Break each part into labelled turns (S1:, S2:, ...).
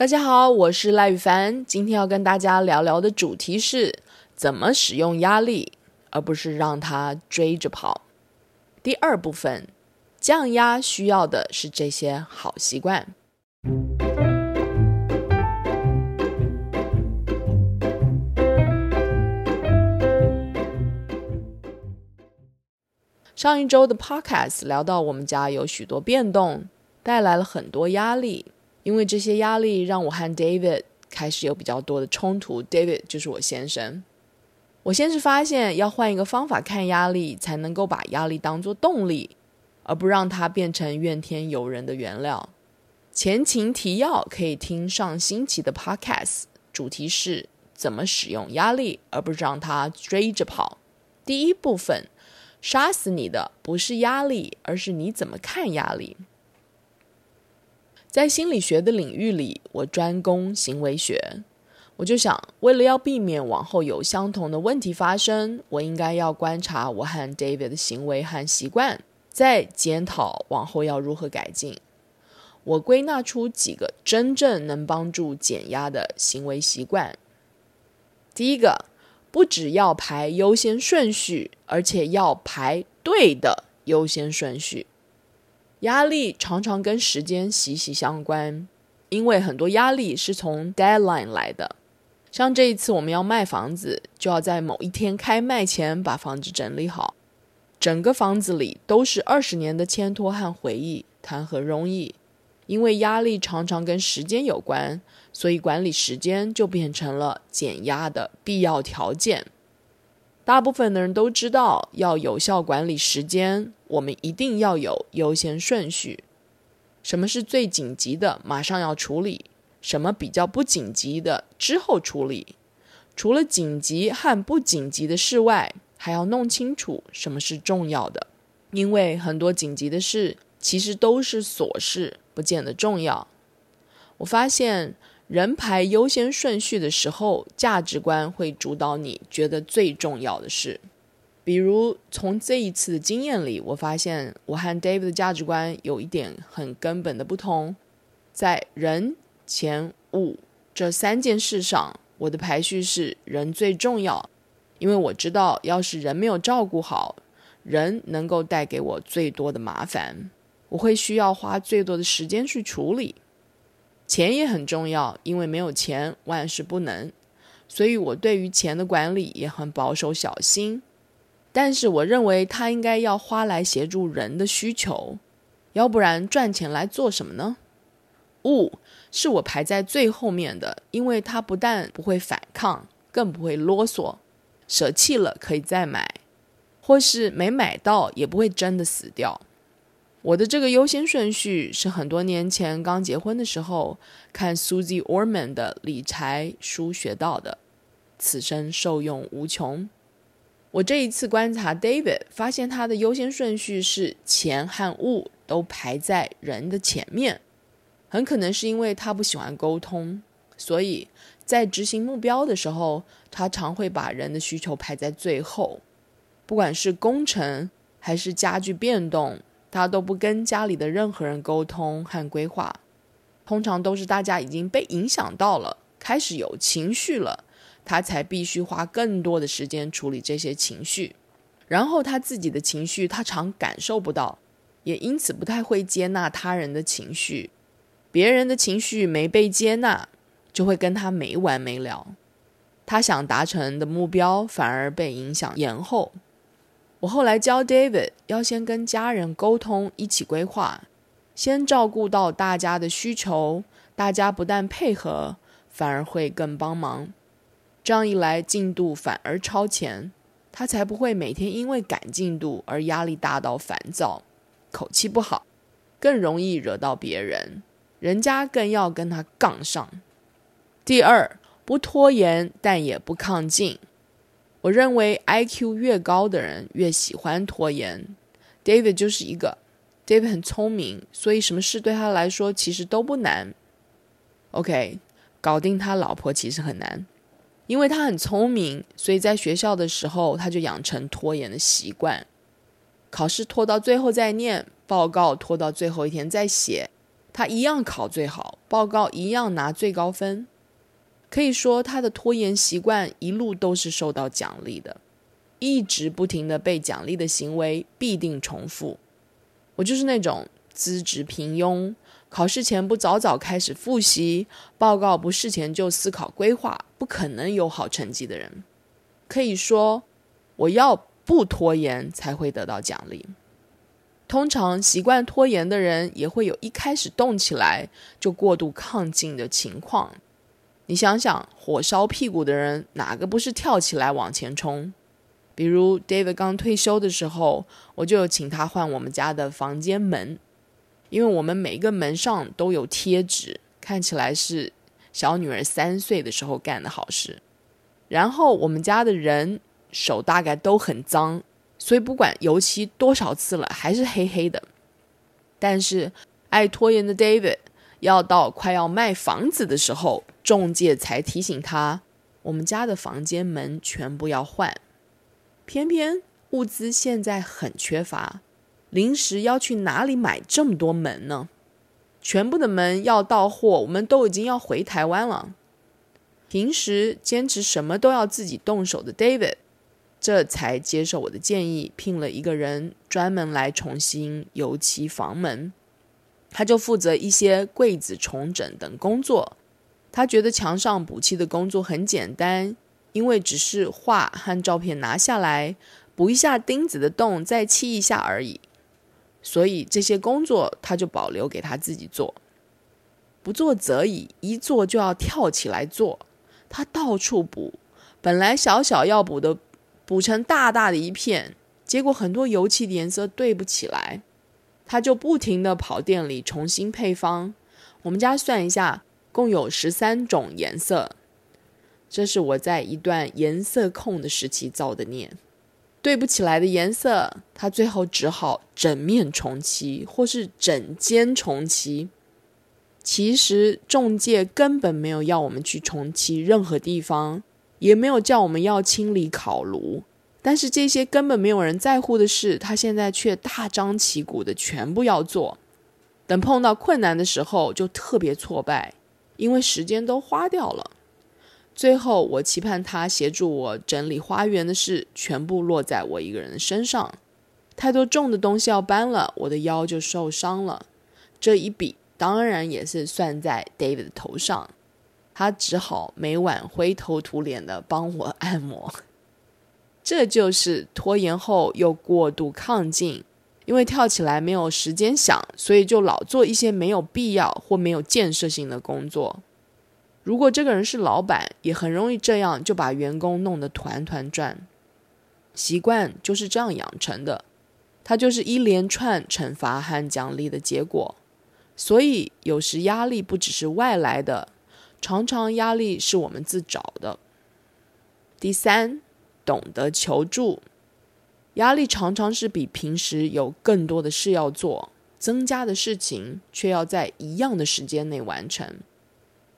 S1: 大家好，我是赖宇凡。今天要跟大家聊聊的主题是怎么使用压力，而不是让它追着跑。第二部分，降压需要的是这些好习惯。上一周的 Podcast 聊到，我们家有许多变动，带来了很多压力。因为这些压力，让我和 David 开始有比较多的冲突。David 就是我先生。我先是发现要换一个方法看压力，才能够把压力当作动力，而不让它变成怨天尤人的原料。前情提要可以听上星期的 Podcast，主题是怎么使用压力，而不是让它追着跑。第一部分，杀死你的不是压力，而是你怎么看压力。在心理学的领域里，我专攻行为学。我就想，为了要避免往后有相同的问题发生，我应该要观察我和 David 的行为和习惯，再检讨往后要如何改进。我归纳出几个真正能帮助减压的行为习惯。第一个，不只要排优先顺序，而且要排对的优先顺序。压力常常跟时间息息相关，因为很多压力是从 deadline 来的。像这一次我们要卖房子，就要在某一天开卖前把房子整理好。整个房子里都是二十年的牵拖和回忆，谈何容易？因为压力常常跟时间有关，所以管理时间就变成了减压的必要条件。大部分的人都知道，要有效管理时间，我们一定要有优先顺序。什么是最紧急的，马上要处理；什么比较不紧急的，之后处理。除了紧急和不紧急的事外，还要弄清楚什么是重要的。因为很多紧急的事，其实都是琐事，不见得重要。我发现。人排优先顺序的时候，价值观会主导你觉得最重要的事。比如从这一次的经验里，我发现我和 David 的价值观有一点很根本的不同。在人、钱、物这三件事上，我的排序是人最重要，因为我知道，要是人没有照顾好，人能够带给我最多的麻烦，我会需要花最多的时间去处理。钱也很重要，因为没有钱万事不能，所以我对于钱的管理也很保守小心。但是我认为他应该要花来协助人的需求，要不然赚钱来做什么呢？物是我排在最后面的，因为它不但不会反抗，更不会啰嗦，舍弃了可以再买，或是没买到也不会真的死掉。我的这个优先顺序是很多年前刚结婚的时候看 Susie Orman 的理财书学到的，此生受用无穷。我这一次观察 David，发现他的优先顺序是钱和物都排在人的前面，很可能是因为他不喜欢沟通，所以在执行目标的时候，他常会把人的需求排在最后，不管是工程还是家具变动。他都不跟家里的任何人沟通和规划，通常都是大家已经被影响到了，开始有情绪了，他才必须花更多的时间处理这些情绪。然后他自己的情绪，他常感受不到，也因此不太会接纳他人的情绪。别人的情绪没被接纳，就会跟他没完没了。他想达成的目标反而被影响延后。我后来教 David 要先跟家人沟通，一起规划，先照顾到大家的需求，大家不但配合，反而会更帮忙。这样一来，进度反而超前，他才不会每天因为赶进度而压力大到烦躁，口气不好，更容易惹到别人，人家更要跟他杠上。第二，不拖延，但也不抗进。我认为 IQ 越高的人越喜欢拖延。David 就是一个，David 很聪明，所以什么事对他来说其实都不难。OK，搞定他老婆其实很难，因为他很聪明，所以在学校的时候他就养成拖延的习惯。考试拖到最后再念，报告拖到最后一天再写，他一样考最好，报告一样拿最高分。可以说，他的拖延习惯一路都是受到奖励的，一直不停的被奖励的行为必定重复。我就是那种资质平庸，考试前不早早开始复习，报告不事前就思考规划，不可能有好成绩的人。可以说，我要不拖延才会得到奖励。通常习惯拖延的人也会有一开始动起来就过度亢进的情况。你想想，火烧屁股的人哪个不是跳起来往前冲？比如 David 刚退休的时候，我就请他换我们家的房间门，因为我们每个门上都有贴纸，看起来是小女儿三岁的时候干的好事。然后我们家的人手大概都很脏。所以不管油漆多少次了，还是黑黑的。但是爱拖延的 David 要到快要卖房子的时候，中介才提醒他，我们家的房间门全部要换。偏偏物资现在很缺乏，临时要去哪里买这么多门呢？全部的门要到货，我们都已经要回台湾了。平时坚持什么都要自己动手的 David。这才接受我的建议，聘了一个人专门来重新油漆房门。他就负责一些柜子重整等工作。他觉得墙上补漆的工作很简单，因为只是画和照片拿下来，补一下钉子的洞，再漆一下而已。所以这些工作他就保留给他自己做。不做则已，一做就要跳起来做。他到处补，本来小小要补的。补成大大的一片，结果很多油漆的颜色对不起来，他就不停地跑店里重新配方。我们家算一下，共有十三种颜色。这是我在一段颜色控的时期造的孽。对不起来的颜色，他最后只好整面重漆，或是整间重漆。其实中介根本没有要我们去重漆任何地方。也没有叫我们要清理烤炉，但是这些根本没有人在乎的事，他现在却大张旗鼓的全部要做。等碰到困难的时候，就特别挫败，因为时间都花掉了。最后，我期盼他协助我整理花园的事，全部落在我一个人的身上。太多重的东西要搬了，我的腰就受伤了。这一笔当然也是算在 David 的头上。他只好每晚灰头土脸的帮我按摩，这就是拖延后又过度亢进，因为跳起来没有时间想，所以就老做一些没有必要或没有建设性的工作。如果这个人是老板，也很容易这样就把员工弄得团团转。习惯就是这样养成的，它就是一连串惩罚和奖励的结果。所以有时压力不只是外来的。常常压力是我们自找的。第三，懂得求助。压力常常是比平时有更多的事要做，增加的事情却要在一样的时间内完成。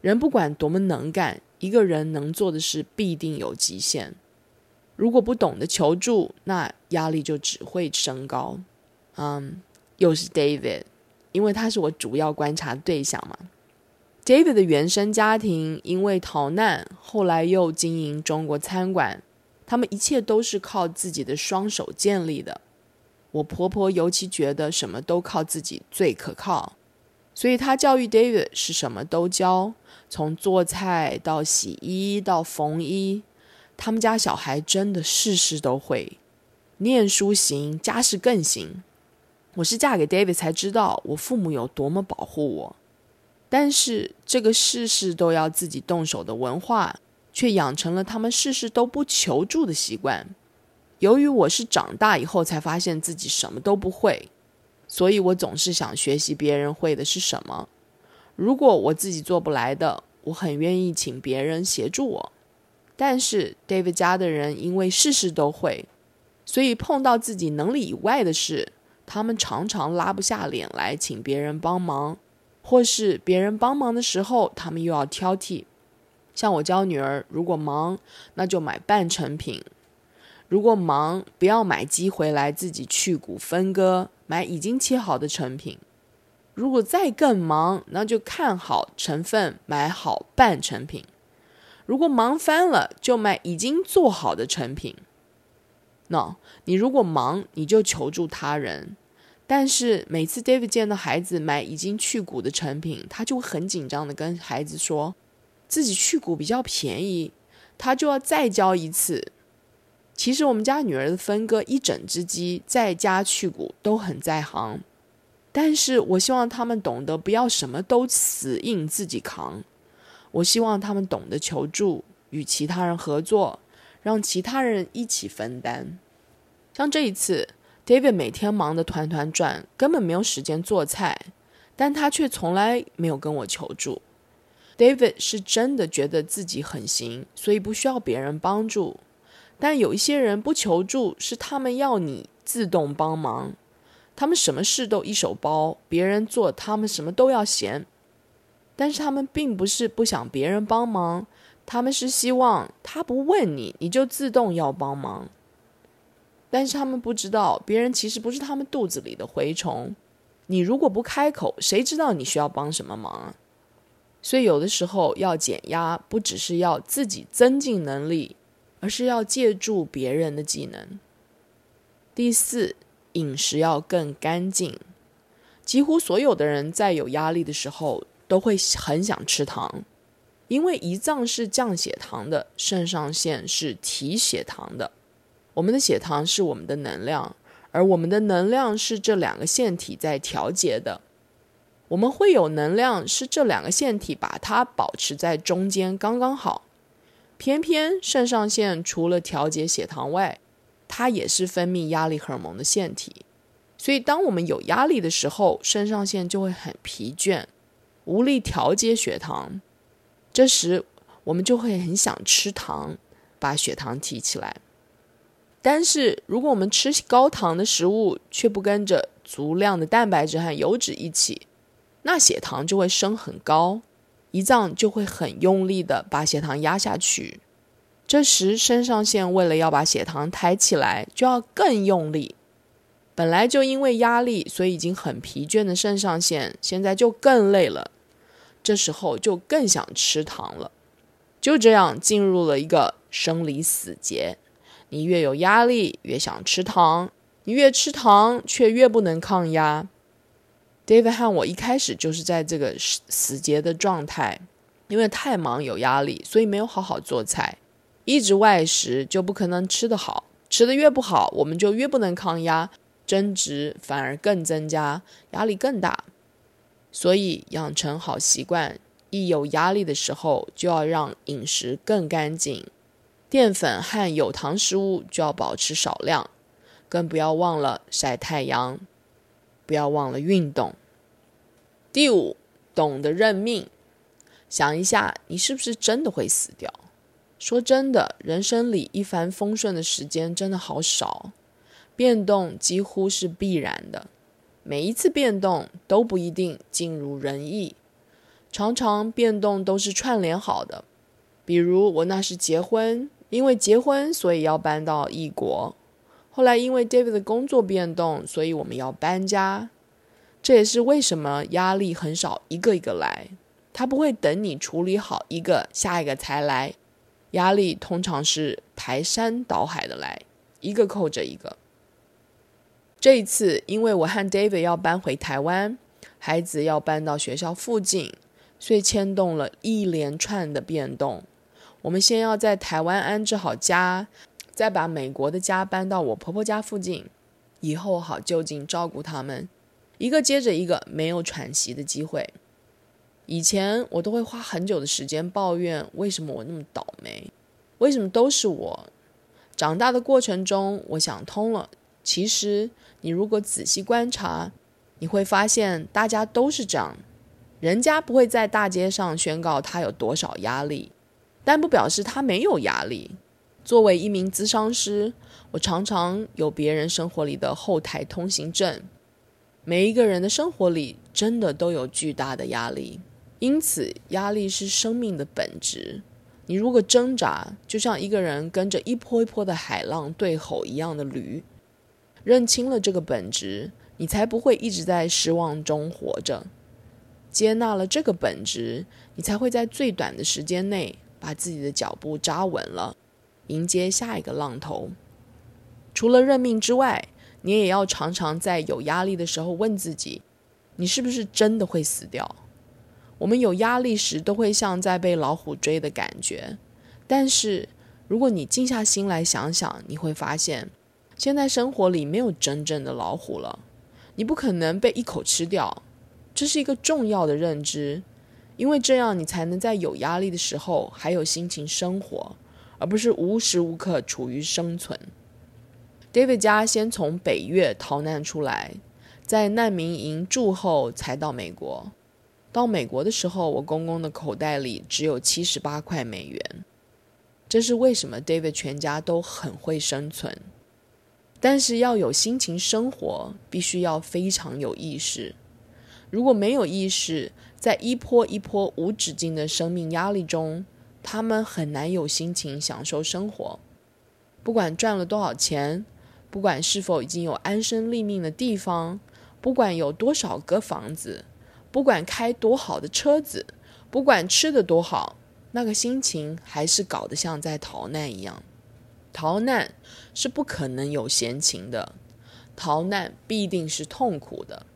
S1: 人不管多么能干，一个人能做的事必定有极限。如果不懂得求助，那压力就只会升高。嗯，又是 David，因为他是我主要观察对象嘛。David 的原生家庭因为逃难，后来又经营中国餐馆，他们一切都是靠自己的双手建立的。我婆婆尤其觉得什么都靠自己最可靠，所以她教育 David 是什么都教，从做菜到洗衣到缝衣，他们家小孩真的事事都会，念书行，家事更行。我是嫁给 David 才知道我父母有多么保护我。但是这个事事都要自己动手的文化，却养成了他们事事都不求助的习惯。由于我是长大以后才发现自己什么都不会，所以我总是想学习别人会的是什么。如果我自己做不来的，我很愿意请别人协助我。但是 David 家的人因为事事都会，所以碰到自己能力以外的事，他们常常拉不下脸来请别人帮忙。或是别人帮忙的时候，他们又要挑剔。像我教女儿，如果忙，那就买半成品；如果忙，不要买机回来自己去骨分割，买已经切好的成品。如果再更忙，那就看好成分，买好半成品。如果忙翻了，就买已经做好的成品。那、no, 你如果忙，你就求助他人。但是每次 David 见到孩子买已经去骨的成品，他就很紧张的跟孩子说，自己去骨比较便宜，他就要再教一次。其实我们家女儿的分割一整只鸡再加去骨都很在行，但是我希望他们懂得不要什么都死硬自己扛。我希望他们懂得求助，与其他人合作，让其他人一起分担。像这一次，David 每天忙得团团转，根本没有时间做菜，但他却从来没有跟我求助。David 是真的觉得自己很行，所以不需要别人帮助。但有一些人不求助，是他们要你自动帮忙。他们什么事都一手包，别人做，他们什么都要嫌。但是他们并不是不想别人帮忙，他们是希望他不问你，你就自动要帮忙。但是他们不知道，别人其实不是他们肚子里的蛔虫。你如果不开口，谁知道你需要帮什么忙啊？所以有的时候要减压，不只是要自己增进能力，而是要借助别人的技能。第四，饮食要更干净。几乎所有的人在有压力的时候，都会很想吃糖，因为胰脏是降血糖的，肾上腺是提血糖的。我们的血糖是我们的能量，而我们的能量是这两个腺体在调节的。我们会有能量，是这两个腺体把它保持在中间刚刚好。偏偏肾上腺除了调节血糖外，它也是分泌压力荷尔蒙的腺体。所以，当我们有压力的时候，肾上腺就会很疲倦。无力调节血糖，这时我们就会很想吃糖，把血糖提起来。但是如果我们吃高糖的食物，却不跟着足量的蛋白质和油脂一起，那血糖就会升很高，胰脏就会很用力的把血糖压下去。这时肾上腺为了要把血糖抬起来，就要更用力。本来就因为压力，所以已经很疲倦的肾上腺，现在就更累了。这时候就更想吃糖了，就这样进入了一个生理死结。你越有压力，越想吃糖；你越吃糖，却越不能抗压。David 和我一开始就是在这个死死结的状态，因为太忙有压力，所以没有好好做菜，一直外食就不可能吃得好，吃得越不好，我们就越不能抗压，争执反而更增加，压力更大。所以养成好习惯，一有压力的时候，就要让饮食更干净，淀粉和有糖食物就要保持少量，更不要忘了晒太阳，不要忘了运动。第五，懂得认命。想一下，你是不是真的会死掉？说真的，人生里一帆风顺的时间真的好少，变动几乎是必然的。每一次变动都不一定尽如人意，常常变动都是串联好的。比如我那时结婚，因为结婚所以要搬到异国，后来因为 David 的工作变动，所以我们要搬家。这也是为什么压力很少一个一个来，他不会等你处理好一个，下一个才来。压力通常是排山倒海的来，一个扣着一个。这一次，因为我和 David 要搬回台湾，孩子要搬到学校附近，所以牵动了一连串的变动。我们先要在台湾安置好家，再把美国的家搬到我婆婆家附近，以后好就近照顾他们。一个接着一个，没有喘息的机会。以前我都会花很久的时间抱怨，为什么我那么倒霉？为什么都是我？长大的过程中，我想通了。其实，你如果仔细观察，你会发现大家都是这样。人家不会在大街上宣告他有多少压力，但不表示他没有压力。作为一名咨商师，我常常有别人生活里的后台通行证。每一个人的生活里真的都有巨大的压力，因此压力是生命的本质。你如果挣扎，就像一个人跟着一波一波的海浪对吼一样的驴。认清了这个本质，你才不会一直在失望中活着。接纳了这个本质，你才会在最短的时间内把自己的脚步扎稳了，迎接下一个浪头。除了认命之外，你也要常常在有压力的时候问自己：你是不是真的会死掉？我们有压力时，都会像在被老虎追的感觉。但是，如果你静下心来想想，你会发现，现在生活里没有真正的老虎了。你不可能被一口吃掉，这是一个重要的认知，因为这样你才能在有压力的时候还有心情生活，而不是无时无刻处于生存。David 家先从北越逃难出来，在难民营住后才到美国。到美国的时候，我公公的口袋里只有七十八块美元。这是为什么 David 全家都很会生存，但是要有心情生活，必须要非常有意识。如果没有意识，在一波一波无止境的生命压力中，他们很难有心情享受生活。不管赚了多少钱，不管是否已经有安身立命的地方，不管有多少个房子。不管开多好的车子，不管吃的多好，那个心情还是搞得像在逃难一样。逃难是不可能有闲情的，逃难必定是痛苦的。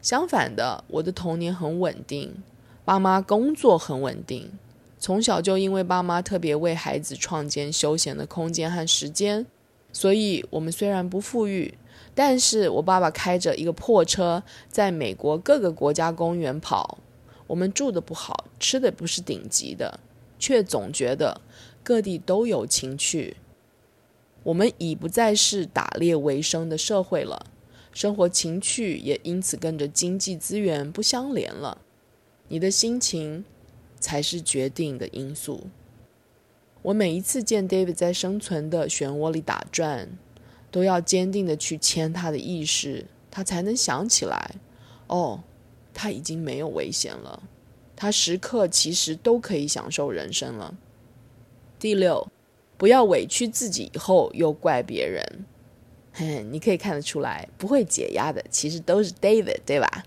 S1: 相反的，我的童年很稳定，爸妈工作很稳定，从小就因为爸妈特别为孩子创建休闲的空间和时间，所以我们虽然不富裕。但是我爸爸开着一个破车，在美国各个国家公园跑。我们住的不好，吃的不是顶级的，却总觉得各地都有情趣。我们已不再是打猎为生的社会了，生活情趣也因此跟着经济资源不相连了。你的心情才是决定的因素。我每一次见 David 在生存的漩涡里打转。都要坚定的去牵他的意识，他才能想起来，哦，他已经没有危险了，他时刻其实都可以享受人生了。第六，不要委屈自己以后又怪别人。嘿，你可以看得出来，不会解压的其实都是 David，对吧？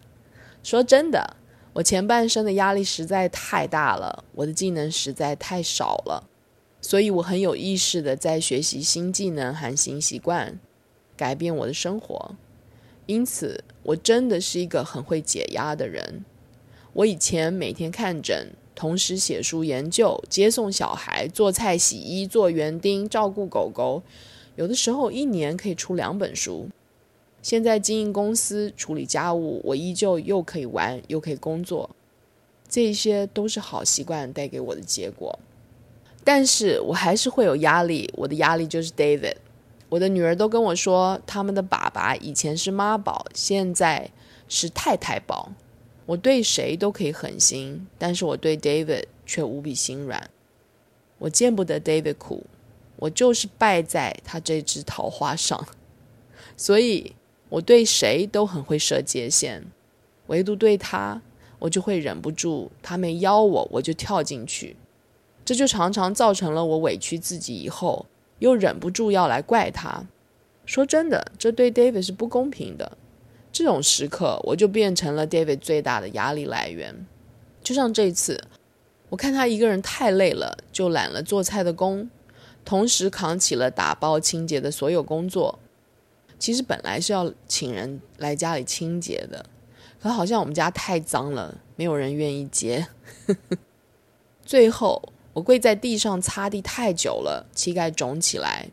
S1: 说真的，我前半生的压力实在太大了，我的技能实在太少了。所以我很有意识的在学习新技能和新习惯，改变我的生活。因此，我真的是一个很会解压的人。我以前每天看诊，同时写书研究，接送小孩，做菜、洗衣、做园丁，照顾狗狗，有的时候一年可以出两本书。现在经营公司，处理家务，我依旧又可以玩，又可以工作。这些都是好习惯带给我的结果。但是我还是会有压力，我的压力就是 David。我的女儿都跟我说，他们的爸爸以前是妈宝，现在是太太宝。我对谁都可以狠心，但是我对 David 却无比心软。我见不得 David 苦，我就是败在他这只桃花上。所以我对谁都很会设界限，唯独对他，我就会忍不住，他没邀我，我就跳进去。这就常常造成了我委屈自己以后，又忍不住要来怪他。说真的，这对 David 是不公平的。这种时刻，我就变成了 David 最大的压力来源。就像这次，我看他一个人太累了，就揽了做菜的工，同时扛起了打包清洁的所有工作。其实本来是要请人来家里清洁的，可好像我们家太脏了，没有人愿意接。最后。我跪在地上擦地太久了，膝盖肿起来。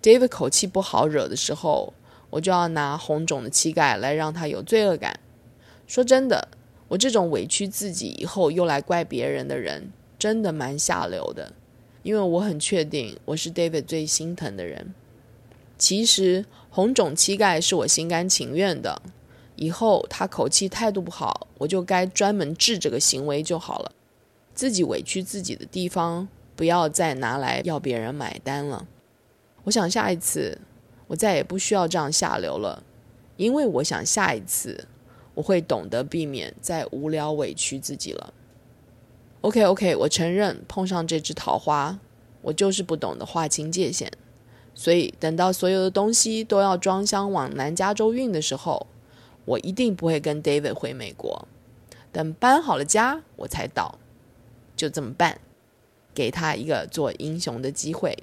S1: David 口气不好惹的时候，我就要拿红肿的膝盖来让他有罪恶感。说真的，我这种委屈自己以后又来怪别人的人，真的蛮下流的。因为我很确定我是 David 最心疼的人。其实红肿膝盖是我心甘情愿的。以后他口气态度不好，我就该专门治这个行为就好了。自己委屈自己的地方，不要再拿来要别人买单了。我想下一次，我再也不需要这样下流了，因为我想下一次，我会懂得避免再无聊委屈自己了。OK OK，我承认碰上这只桃花，我就是不懂得划清界限。所以等到所有的东西都要装箱往南加州运的时候，我一定不会跟 David 回美国。等搬好了家，我才到。就这么办，给他一个做英雄的机会。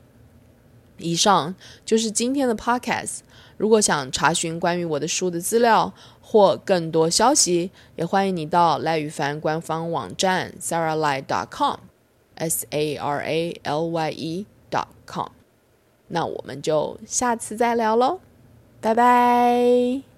S1: 以上就是今天的 Podcast。如果想查询关于我的书的资料或更多消息，也欢迎你到赖宇凡官方网站 saralye.com，s a r a l y e dot com。那我们就下次再聊喽，拜拜。